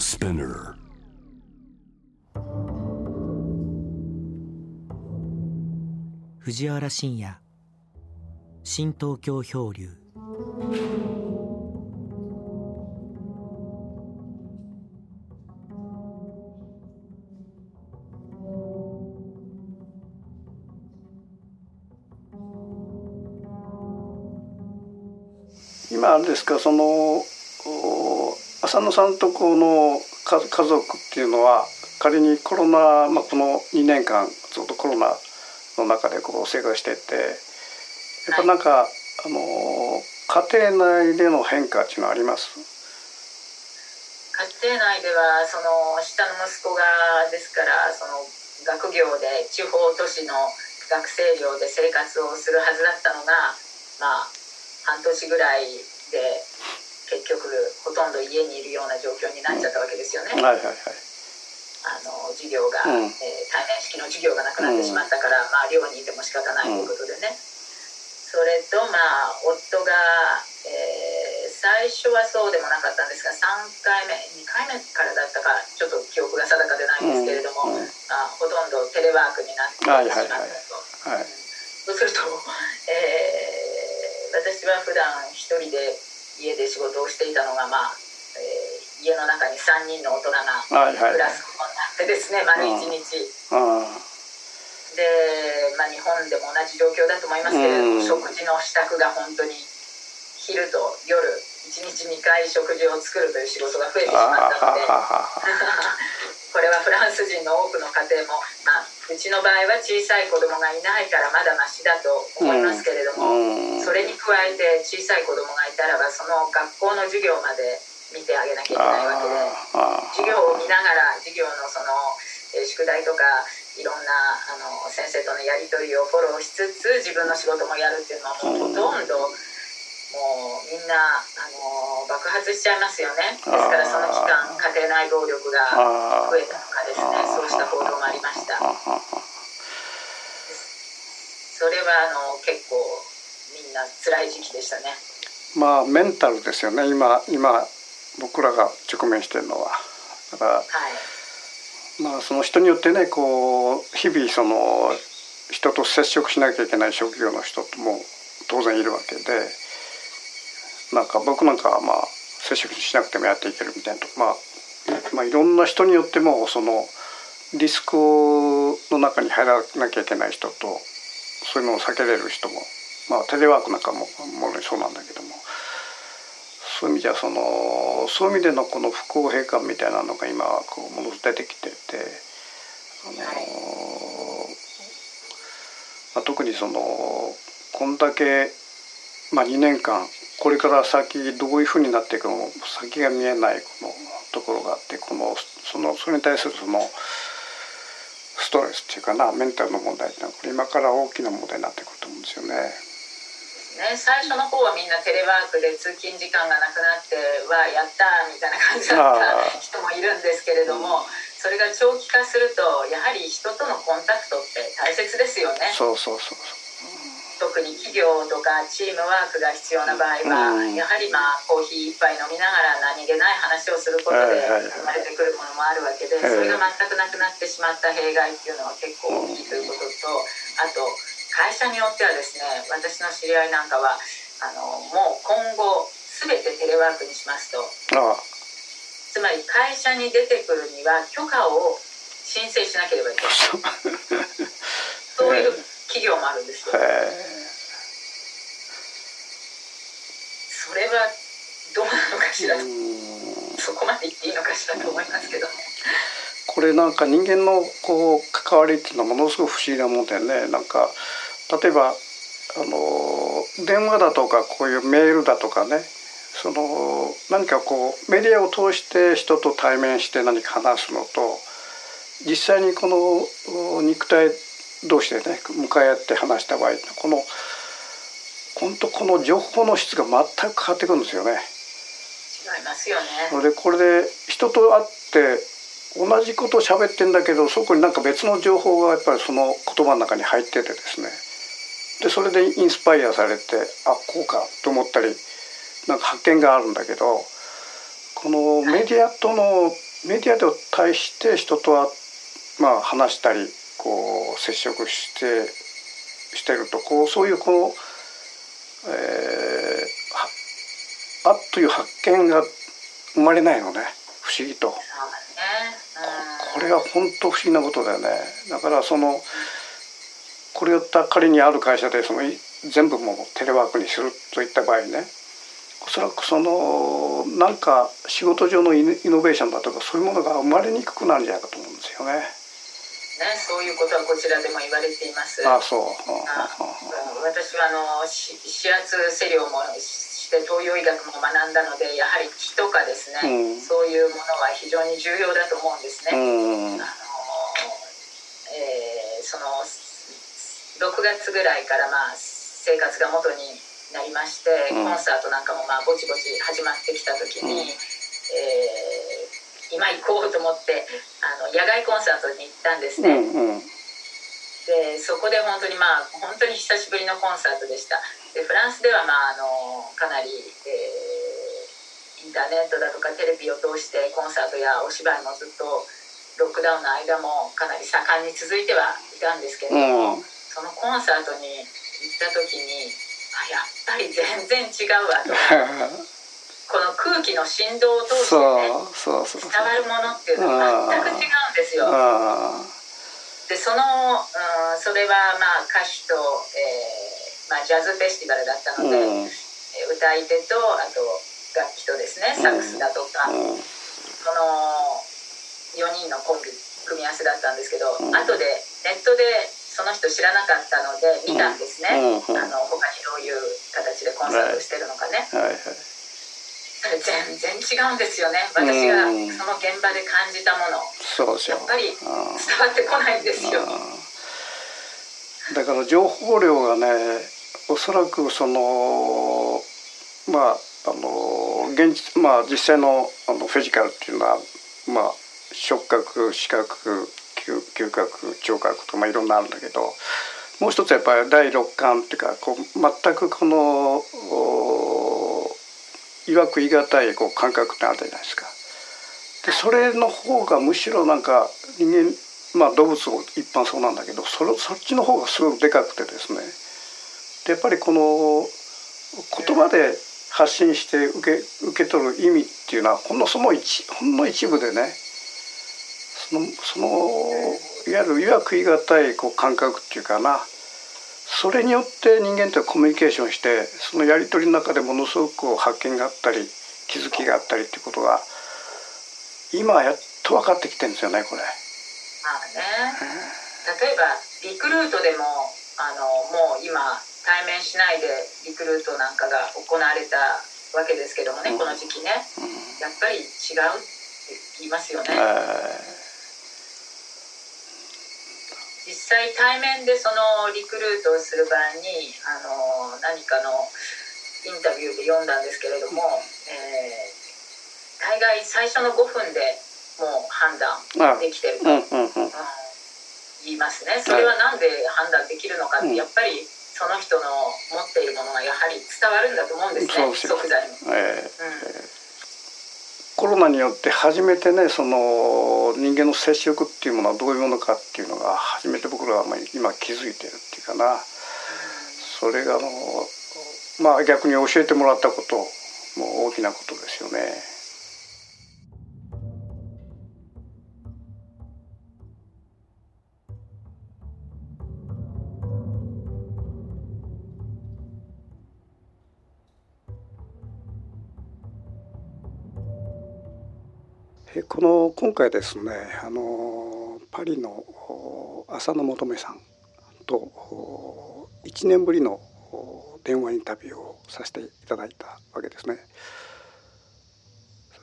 Spinner. 藤原信也。新東京漂流。今あれですかそのお浅野さんとこの家家族っていうのは仮にコロナ、まあ、この2年間ずっとコロナの中でこう生活しててやっぱなんか、あの家庭内での変化っていうのはあります？家庭内ではその下の息子がですからその学業で地方都市の学生寮で生活をするはずだったのがまあ半年ぐらいで結局ほとんど家にいるような状況になっちゃったわけですよね。はいはいはい。あの授業が、うん。えー対面式の授業がなくなってしまったから、まあ寮にいても仕方ないということでね、それとまあ夫が、えー最初はそうでもなかったんですが3回目2回目からだったかちょっと記憶が定かでないんですけれども、うんうんまあ、ほとんどテレワークになってしまったと。はい。はい。そうすると、えー私は普段一人で家で仕事をしていたのが、まあえー家の中に3人の大人が暮らすことになってですね、丸一日。あで、まあ、日本でも同じ状況だと思いますけれども、うん。食事の支度が本当に昼と夜1日2回食事を作るという仕事が増えてしあまったので。これはフランス人の多くの家庭も、まあ、うちの場合は小さい子供がいないからまだマシだと思いますけれども、うん。それに加えて小さい子供がいたらばその学校の授業まで見てあげなきゃいけないわけであ授業を見ながら授業のその、えー。宿題とかいろんなあの先生とのやり取りをフォロー。しつつ自分の仕事もやるっていうのはほとんどもうみんなあの爆発しちゃいますよねですからその期間家庭内暴力が増えたとかですねそうした報道もありましたそれはあの結構みんな辛い時期でしたねまあメンタルですよね。今今僕らが直面してるのは。だからはい。まあその人によってねこう日々その人と接触しなきゃいけない職業の人も当然いるわけでなんか僕なんかはまあ接触しなくてもやっていけるみたいなと。まあまあいろんな人によってもそのリスクの中に入らなきゃいけない人とそういうのを避けれる人もまあテレワークなんかももろにそうなんだけどもそういう意味じゃそのそういう意味でのこの不公平感みたいなのが今こうものすごく出てきてて、あのまあ、特にそのこんだけ、まあ、2年間これから先どういうふうになっていくのも先が見えないこのところがあってこのそのそれに対するそのストレスっていうかなメンタルの問題っていうのはこれ今から大きな問題になってくると思うんですよね。ね、最初の方はみんなテレワークで通勤時間がなくなってわあやったーみたいな感じだった人もいるんですけれども、それが長期化するとやはり人とのコンタクトって大切ですよね。そうそうそう特に企業とかチームワークが必要な場合は、うん。やはりまあコーヒー一杯飲みながら何気ない話をすることで生まれてくるものもあるわけで、ええ。それが全くなくなってしまった弊害っていうのは結構大きいということとあと会社によってはですね私の知り合いなんかはあのもう今後全てテレワークにしますと。ああ。つまり会社に出てくるには許可を申請しなければいけない。そう。いう企業もあるんですよ。へそれはどうなのかしら、そこまで言っていいのかしらと思いますけども。これなんか人間のこう関わりっていうのはものすごく不思議なもんでね。なんか例えばあの電話だとかこういうメールだとかねその何かこうメディアを通して人と対面して何か話すのと実際にこのお肉体同士でね向かい合って話した場合この本当この情報の質が全く変わってくるんですよね。違いますよね。それでこれで人と会って同じことを喋ってんだけどそこになんか別の情報がやっぱりその言葉の中に入っててですねでそれでインスパイアされてあこうかと思ったりなんか発見があるんだけどこのメディアとのメディアで対して人とはまあ話したりこう接触してしてるとこうそういうこの、えー、あっという発見が生まれないのね不思議と。これは本当不思議なことだよね。だからそのこれをった仮にある会社でその全部もうテレワークにするといった場合ねおそらくそのなんか仕事上のイノベーションだとかそういうものが生まれにくくなるんじゃないかと思うんですよね。ね、そういうことはこちらでも言われています。あそう。あ私はあの指圧施療もして東洋医学も学んだのでやはり気とかですね、うん、そういうものは非常に重要だと思うんですね。うん、あのえー、その6月ぐらいからまあ生活が元になりまして、コンサートなんかもまあぼちぼち始まってきた時に、うん、えー今行こうと思ってあの野外コンサートに行ったんですね、うんうん、でそこで本当にまあ本当に久しぶりのコンサートでした。でフランスではまああのかなり、えー、インターネットだとかテレビを通してコンサートやお芝居もずっとロックダウンの間もかなり盛んに続いてはいたんですけれども、うん、そのコンサートに行った時にあやっぱり全然違うわと。この空気の振動を通してねそうそう伝わるものっていうのは全く違うんですよ。でその、うん、それはまあ歌手と、えーまあ、ジャズフェスティバルだったので、うん、歌い手とあと楽器とですねサックスだとか、うん、この4人のコンビ組み合わせだったんですけど、うん、後でネットでその人知らなかったので見たんですね、うん、あの他にどういう形でコンサートしてるのかね。はい。はい。はい全然違うんですよね。私がその現場で感じたもの。そうですよ。やっぱり伝わってこないんですよ。だから情報量がねおそらくそのまああの現実まあ実際のあのフィジカルっていうのはまあ触覚視覚嗅覚聴覚とまあいろんなあるんだけどもう一つやっぱり第六感っていうかこう全くこのいわく言い難いこう感覚ってあるじゃないですか。でそれの方がむしろなんか人間まあ動物一般そうなんだけどそれそっちの方がすごくでかくてですねでやっぱりこの言葉で発信して受け受け取る意味っていうのはほんのその一ほんの一部でねそのそのいわゆるいわく言い難いこう感覚っていうかな。それによって人間ってコミュニケーションしてそのやり取りの中でものすごく発見があったり気づきがあったりっていうことが今やっと分かってきてるんですよねこれ。まあね、例えばリクルートでもあのもう今対面しないでリクルートなんかが行われたわけですけどもね、うん、この時期ね、うん、やっぱり違うって言いますよね。えー実際対面でそのリクルートをする場合にあの何かのインタビューで読んだんですけれども、えー、大概最初の5分でもう判断できてると、言いますね。それは何で判断できるのかって、やっぱりその人の持っているものがやはり伝わるんだと思うんですね。即座に。えーうんコロナによって初めてねその人間の接触っていうものはどういうものかっていうのが初めて僕らは今気づいてるっていうかなそれがあのまあ逆に教えてもらったことも大きなことですよね。今回ですねあのパリの浅野求さんと1年ぶりの電話インタビューをさせていただいたわけですね。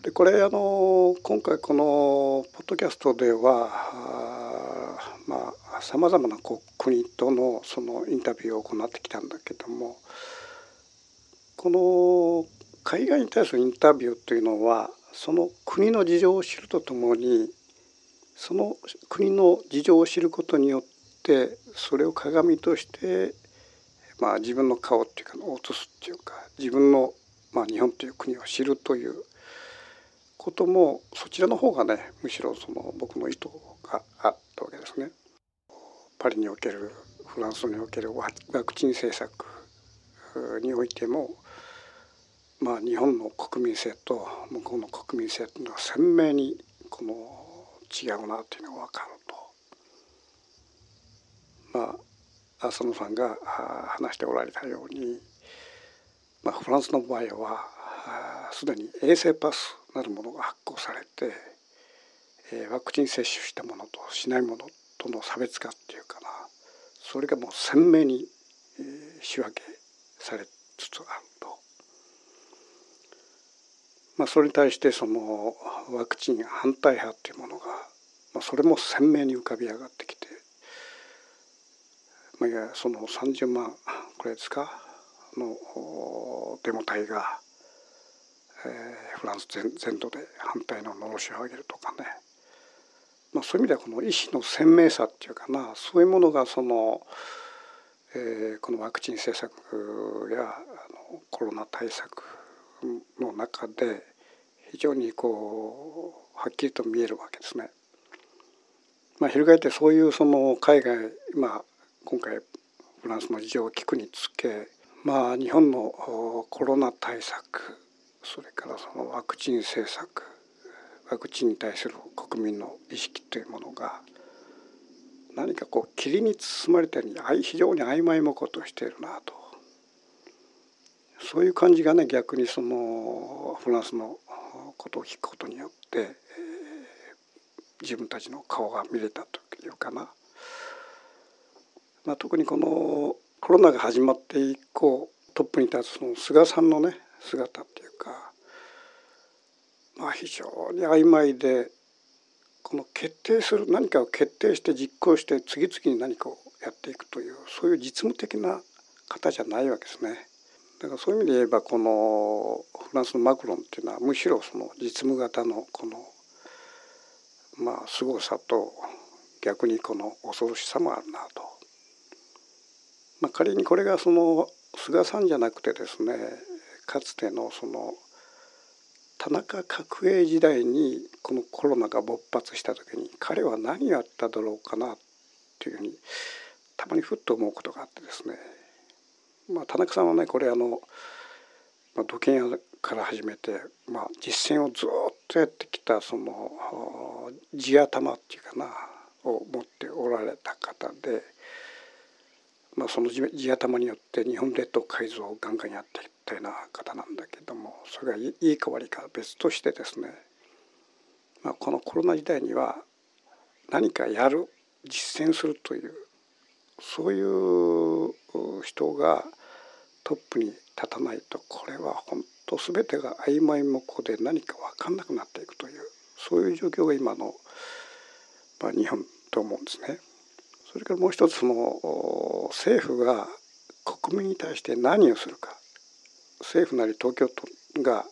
でこれあの今回このポッドキャストではまあさまざまな国とのそのインタビューを行ってきたんだけどもこの海外に対するインタビューというのはその国の事情を知るとともにその国の事情を知ることによってそれを鏡として、まあ、自分の顔っていうか落とすっていうか自分の、まあ、日本という国を知るということもそちらの方がねむしろその僕の意図があったわけですね。パリにおけるフランスにおけるワクチン政策においてもまあ日本の国民性と向こうの国民性というのは鮮明にこの違うなというのが分かると。まあ浅野さんが話しておられたように、まあ、フランスの場合はすでに衛生パスなるものが発行されて、えー、ワクチン接種したものとしないものとの差別化っていうかなそれがもう鮮明に、えー、仕分けされつつあると。まあ、それに対してそのワクチン反対派っていうものが、まあ、それも鮮明に浮かび上がってきて、まあ、いやその30万これですかのデモ隊がえー、フランス全全土で反対ののろしを上げるとかね、まあ、そういう意味ではこの意思の鮮明さっていうかなそういうものがその、えー、このワクチン政策やあのコロナ対策の中で非常にこうはっきりと見えるわけですね。まあ、翻ってそういうその海外、まあ、今回フランスの事情を聞くにつけ、まあ、日本のコロナ対策それからそのワクチン政策ワクチンに対する国民の意識というものが何かこう霧に包まれたように非常に曖昧もことしているなとそういう感じがね逆にそのフランスのことを聞くことによって、えー、自分たちの顔が見れたというかな、まあ、特にこのコロナが始まって以降トップに立つその菅さんのね姿っていうかまあ非常に曖昧でこの決定する何かを決定して実行して次々に何かをやっていくというそういう実務的な方じゃないわけですね。だからそういう意味で言えばこのフランスのマクロンっていうのはむしろその実務型のこのまあ凄さと逆にこの恐ろしさもあるなと。まあ、仮にこれがその菅さんじゃなくてですねかつてのその田中角栄時代にこのコロナが勃発した時に彼は何やっただろうかなっていうふうにたまにふっと思うことがあってですね、まあ、田中さんはねこれあの、まあ、土建屋から始めて、まあ、実践をずっとやってきたその地頭っていうかなを持っておられた方で、まあ、その地頭によって日本列島改造をガンガンやってきたような方なんだけどもそれがいいか悪いか別としてですね、まあ、このコロナ時代には何かやる実践するというそういう人がトップに立たないとこれは本当全てが曖昧模糊で何か分かんなくなっていくというそういう状況が今の、まあ、日本と思うんですね。それからもう一つその政府が国民に対して何をするか政府なり東京都が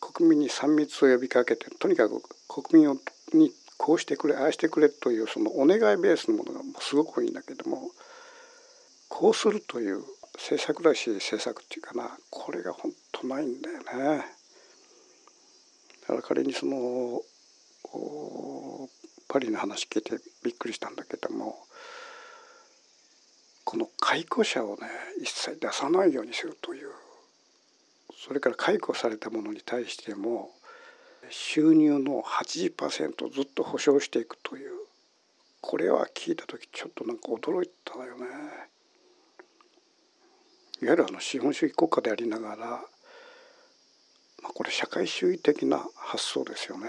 国民に3密を呼びかけてとにかく国民にこうしてくれああしてくれというそのお願いベースのものがすごくいいんだけどもこうするという政策らし政策っていうかなこれが本当ないんだよね。だから仮にそのパリの話聞いてびっくりしたんだけどもこの解雇者をね一切出さないようにするというそれから解雇されたものに対しても収入の80%ずっと保証していくというこれは聞いた時ちょっとなんか驚いたよね。いわゆるあの資本主義国家でありながら、まあ、これ社会主義的な発想ですよね。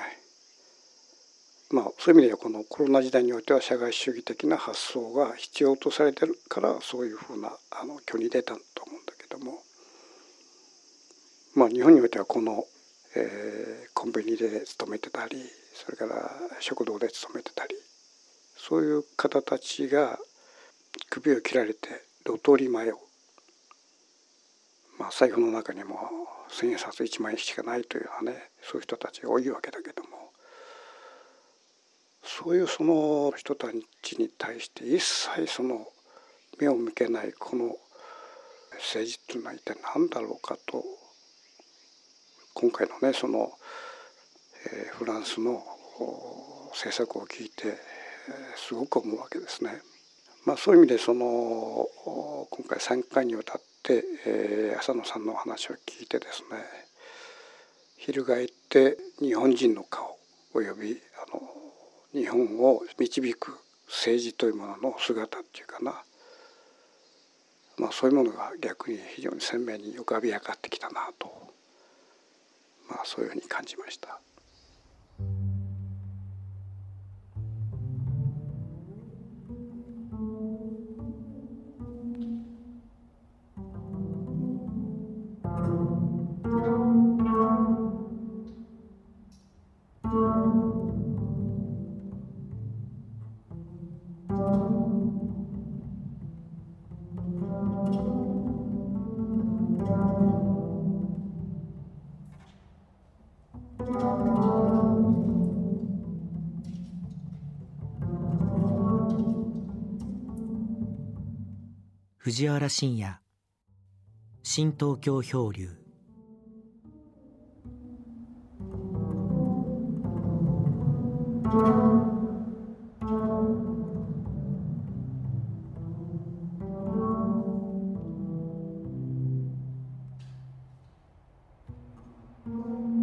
まあ、そういう意味ではこのコロナ時代においては社会主義的な発想が必要とされてるからそういうふうなあの挙に出たと思うんだけども。まあ、日本においてはこの、えー、コンビニで勤めてたりそれから食堂で勤めてたりそういう方たちが首を切られて路頭に迷う、まあ、財布の中にも千円札1万円しかないというようなねそういう人たちが多いわけだけどもそういうその人たちに対して一切その目を向けないこの政治っていうのは一体何だろうかと今回のねその、えー、フランスの政策を聞いて、えー、すごく思うわけですね。まあ、そういう意味でその今回3回にわたって、えー、浅野さんのお話を聞いてですね翻って日本人の顔およびあの日本を導く政治というものの姿っていうかな、まあ、そういうものが逆に非常に鮮明に浮かび上がってきたなと、まあ、そういうふうに感じました。藤原信也新東京漂流うん。